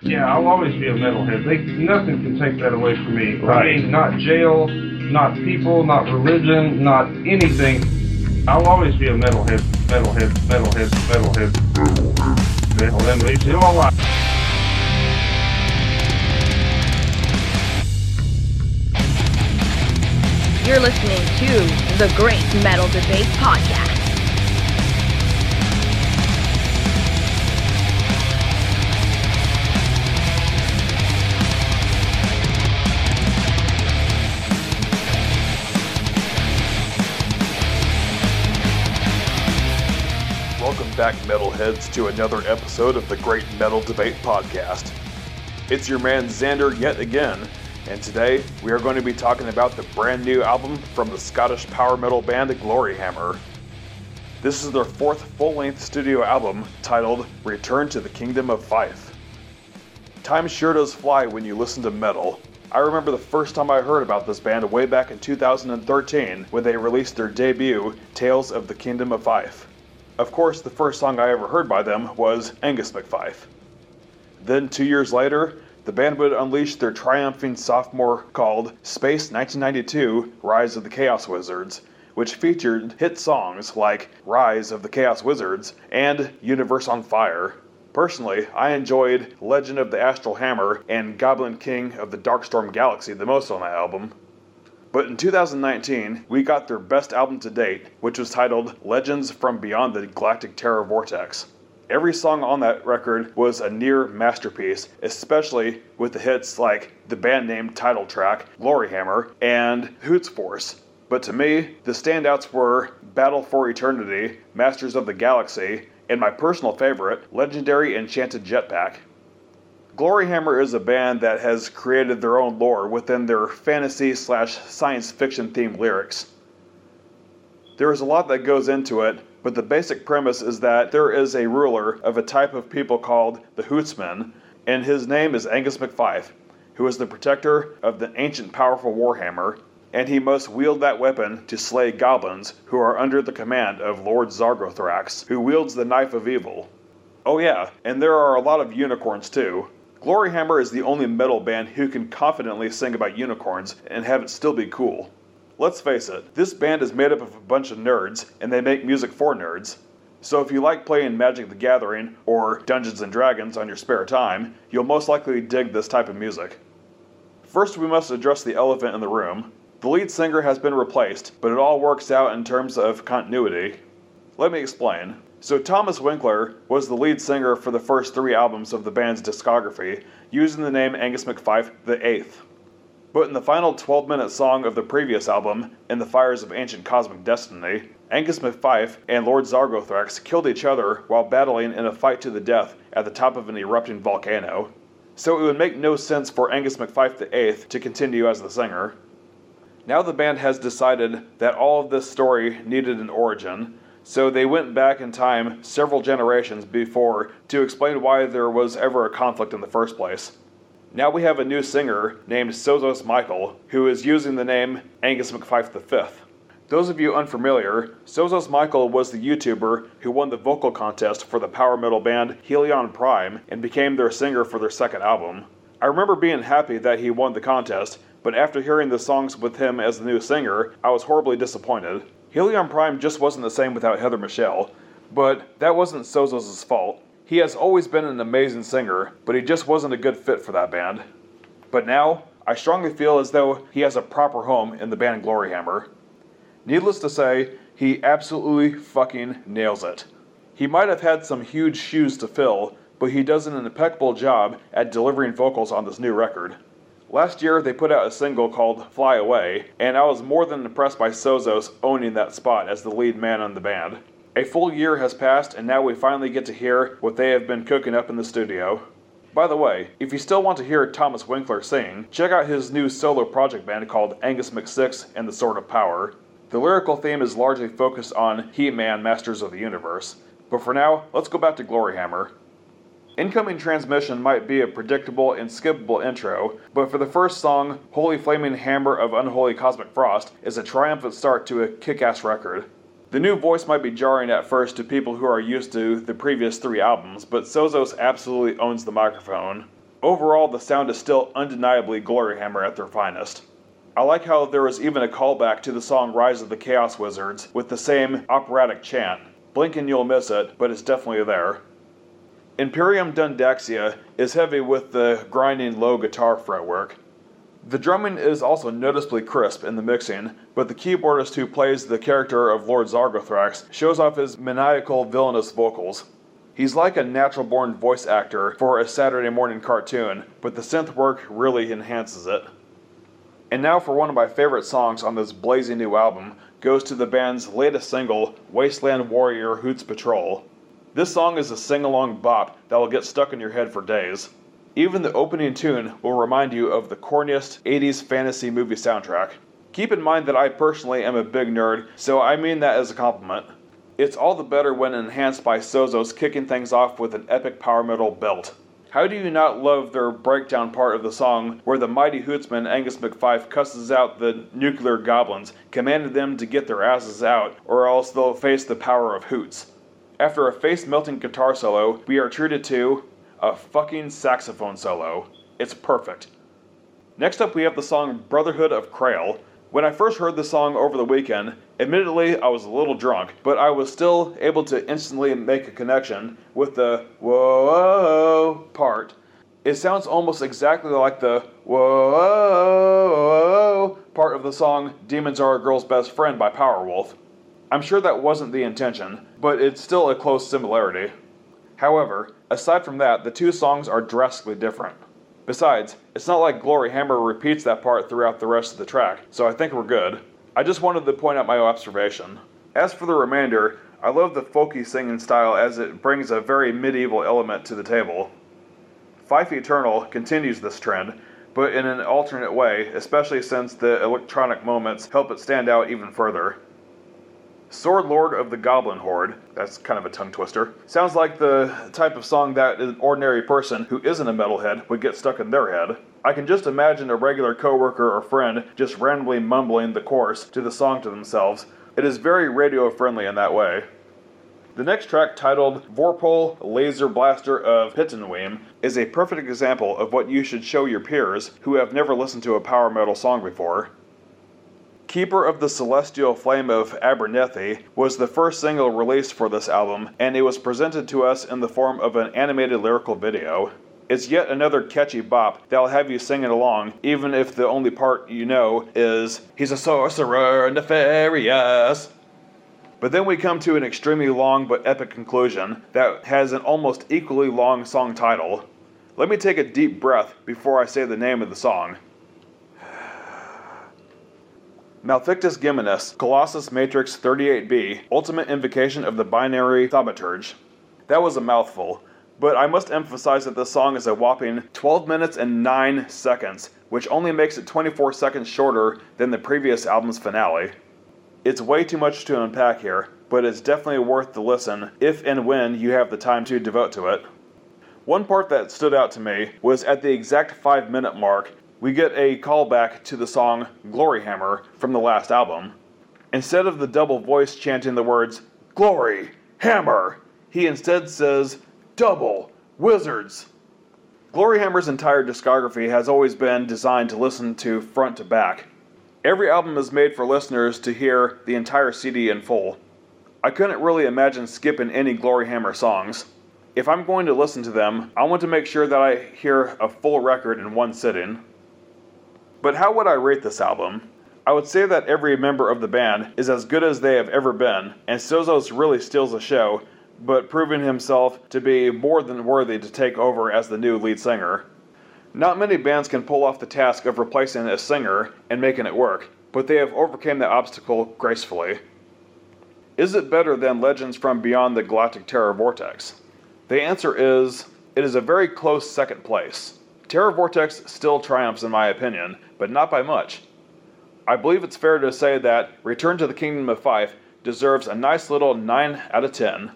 Yeah, I'll always be a metalhead. They nothing can take that away from me. I mean, not jail, not people, not religion, not anything. I'll always be a metalhead, metalhead, metalhead, metalhead, metalhead. Metalhead. You know what? You're listening to the Great Metal Debate Podcast. Back, metalheads, to another episode of the Great Metal Debate Podcast. It's your man Xander yet again, and today we are going to be talking about the brand new album from the Scottish power metal band Gloryhammer. This is their fourth full length studio album titled Return to the Kingdom of Fife. Time sure does fly when you listen to metal. I remember the first time I heard about this band way back in 2013 when they released their debut, Tales of the Kingdom of Fife. Of course, the first song I ever heard by them was Angus McFife. Then, two years later, the band would unleash their triumphing sophomore called Space 1992 Rise of the Chaos Wizards, which featured hit songs like Rise of the Chaos Wizards and Universe on Fire. Personally, I enjoyed Legend of the Astral Hammer and Goblin King of the Darkstorm Galaxy the most on that album. But in 2019, we got their best album to date, which was titled Legends from Beyond the Galactic Terror Vortex. Every song on that record was a near masterpiece, especially with the hits like the band name title track, Gloryhammer, and Hoots Force. But to me, the standouts were Battle for Eternity, Masters of the Galaxy, and my personal favorite, Legendary Enchanted Jetpack. Gloryhammer is a band that has created their own lore within their fantasy slash science fiction themed lyrics. There is a lot that goes into it, but the basic premise is that there is a ruler of a type of people called the Hootsmen, and his name is Angus McFife, who is the protector of the ancient powerful Warhammer, and he must wield that weapon to slay goblins who are under the command of Lord Zargothrax, who wields the knife of evil. Oh, yeah, and there are a lot of unicorns too. Gloryhammer is the only metal band who can confidently sing about unicorns and have it still be cool. Let's face it, this band is made up of a bunch of nerds, and they make music for nerds. So if you like playing Magic the Gathering or Dungeons and Dragons on your spare time, you'll most likely dig this type of music. First, we must address the elephant in the room. The lead singer has been replaced, but it all works out in terms of continuity. Let me explain. So, Thomas Winkler was the lead singer for the first three albums of the band's discography, using the name Angus McFife the Eighth. But in the final 12 minute song of the previous album, In the Fires of Ancient Cosmic Destiny, Angus McFife and Lord Zargothrax killed each other while battling in a fight to the death at the top of an erupting volcano. So it would make no sense for Angus McFife Eighth to continue as the singer. Now the band has decided that all of this story needed an origin, so they went back in time several generations before to explain why there was ever a conflict in the first place. Now we have a new singer named Sozos Michael, who is using the name Angus McFife V. Those of you unfamiliar, Sozos Michael was the YouTuber who won the vocal contest for the power metal band Helion Prime and became their singer for their second album. I remember being happy that he won the contest, but after hearing the songs with him as the new singer, I was horribly disappointed. Helion Prime just wasn't the same without Heather Michelle, but that wasn't Sozos' fault. He has always been an amazing singer, but he just wasn't a good fit for that band. But now, I strongly feel as though he has a proper home in the band Gloryhammer. Needless to say, he absolutely fucking nails it. He might have had some huge shoes to fill, but he does an impeccable job at delivering vocals on this new record. Last year, they put out a single called Fly Away, and I was more than impressed by Sozos owning that spot as the lead man on the band. A full year has passed, and now we finally get to hear what they have been cooking up in the studio. By the way, if you still want to hear Thomas Winkler sing, check out his new solo project band called Angus McSix and the Sword of Power. The lyrical theme is largely focused on He Man Masters of the Universe. But for now, let's go back to Gloryhammer. Incoming transmission might be a predictable and skippable intro, but for the first song, Holy Flaming Hammer of Unholy Cosmic Frost is a triumphant start to a kick ass record. The new voice might be jarring at first to people who are used to the previous three albums, but Sozos absolutely owns the microphone. Overall, the sound is still undeniably Gloryhammer at their finest. I like how there was even a callback to the song Rise of the Chaos Wizards with the same operatic chant. Blink and you'll miss it, but it's definitely there. Imperium Dundaxia is heavy with the grinding low guitar fretwork. The drumming is also noticeably crisp in the mixing, but the keyboardist who plays the character of Lord Zargothrax shows off his maniacal, villainous vocals. He's like a natural born voice actor for a Saturday morning cartoon, but the synth work really enhances it. And now for one of my favorite songs on this blazing new album goes to the band's latest single, Wasteland Warrior Hoots Patrol. This song is a sing along bop that will get stuck in your head for days. Even the opening tune will remind you of the corniest 80s fantasy movie soundtrack. Keep in mind that I personally am a big nerd, so I mean that as a compliment. It's all the better when enhanced by Sozos kicking things off with an epic power metal belt. How do you not love their breakdown part of the song where the mighty hootsman Angus McFife cusses out the nuclear goblins, commanding them to get their asses out or else they'll face the power of hoots? After a face melting guitar solo, we are treated to a fucking saxophone solo. It's perfect. Next up, we have the song Brotherhood of Crail, when I first heard the song over the weekend, admittedly I was a little drunk, but I was still able to instantly make a connection with the whoa part. It sounds almost exactly like the whoa part of the song Demons Are a Girl's Best Friend by Powerwolf. I'm sure that wasn't the intention, but it's still a close similarity. However, aside from that, the two songs are drastically different. Besides, it's not like Gloryhammer repeats that part throughout the rest of the track, so I think we're good. I just wanted to point out my observation. As for the remainder, I love the folky singing style as it brings a very medieval element to the table. Fife Eternal continues this trend, but in an alternate way, especially since the electronic moments help it stand out even further. Sword Lord of the Goblin Horde, that's kind of a tongue twister, sounds like the type of song that an ordinary person who isn't a metalhead would get stuck in their head. I can just imagine a regular coworker or friend just randomly mumbling the chorus to the song to themselves. It is very radio friendly in that way. The next track, titled Vorpal Laser Blaster of Pittenweem, is a perfect example of what you should show your peers who have never listened to a power metal song before. Keeper of the Celestial Flame of Abernethy was the first single released for this album, and it was presented to us in the form of an animated lyrical video. It's yet another catchy bop that'll have you singing along, even if the only part you know is, He's a sorcerer nefarious. But then we come to an extremely long but epic conclusion that has an almost equally long song title. Let me take a deep breath before I say the name of the song. Maleficus Geminus, Colossus Matrix 38B, Ultimate Invocation of the Binary Thaumaturge. That was a mouthful, but I must emphasize that this song is a whopping 12 minutes and 9 seconds, which only makes it 24 seconds shorter than the previous album's finale. It's way too much to unpack here, but it's definitely worth the listen if and when you have the time to devote to it. One part that stood out to me was at the exact 5 minute mark we get a callback to the song Gloryhammer from the last album. Instead of the double voice chanting the words Glory, Hammer, he instead says Double, Wizards. Gloryhammer's entire discography has always been designed to listen to front to back. Every album is made for listeners to hear the entire CD in full. I couldn't really imagine skipping any Gloryhammer songs. If I'm going to listen to them, I want to make sure that I hear a full record in one sitting. But how would I rate this album? I would say that every member of the band is as good as they have ever been, and Sozos really steals the show, but proving himself to be more than worthy to take over as the new lead singer. Not many bands can pull off the task of replacing a singer and making it work, but they have overcome that obstacle gracefully. Is it better than Legends from Beyond the Galactic Terror Vortex? The answer is it is a very close second place. Terror Vortex still triumphs in my opinion, but not by much. I believe it's fair to say that Return to the Kingdom of Fife deserves a nice little 9 out of 10.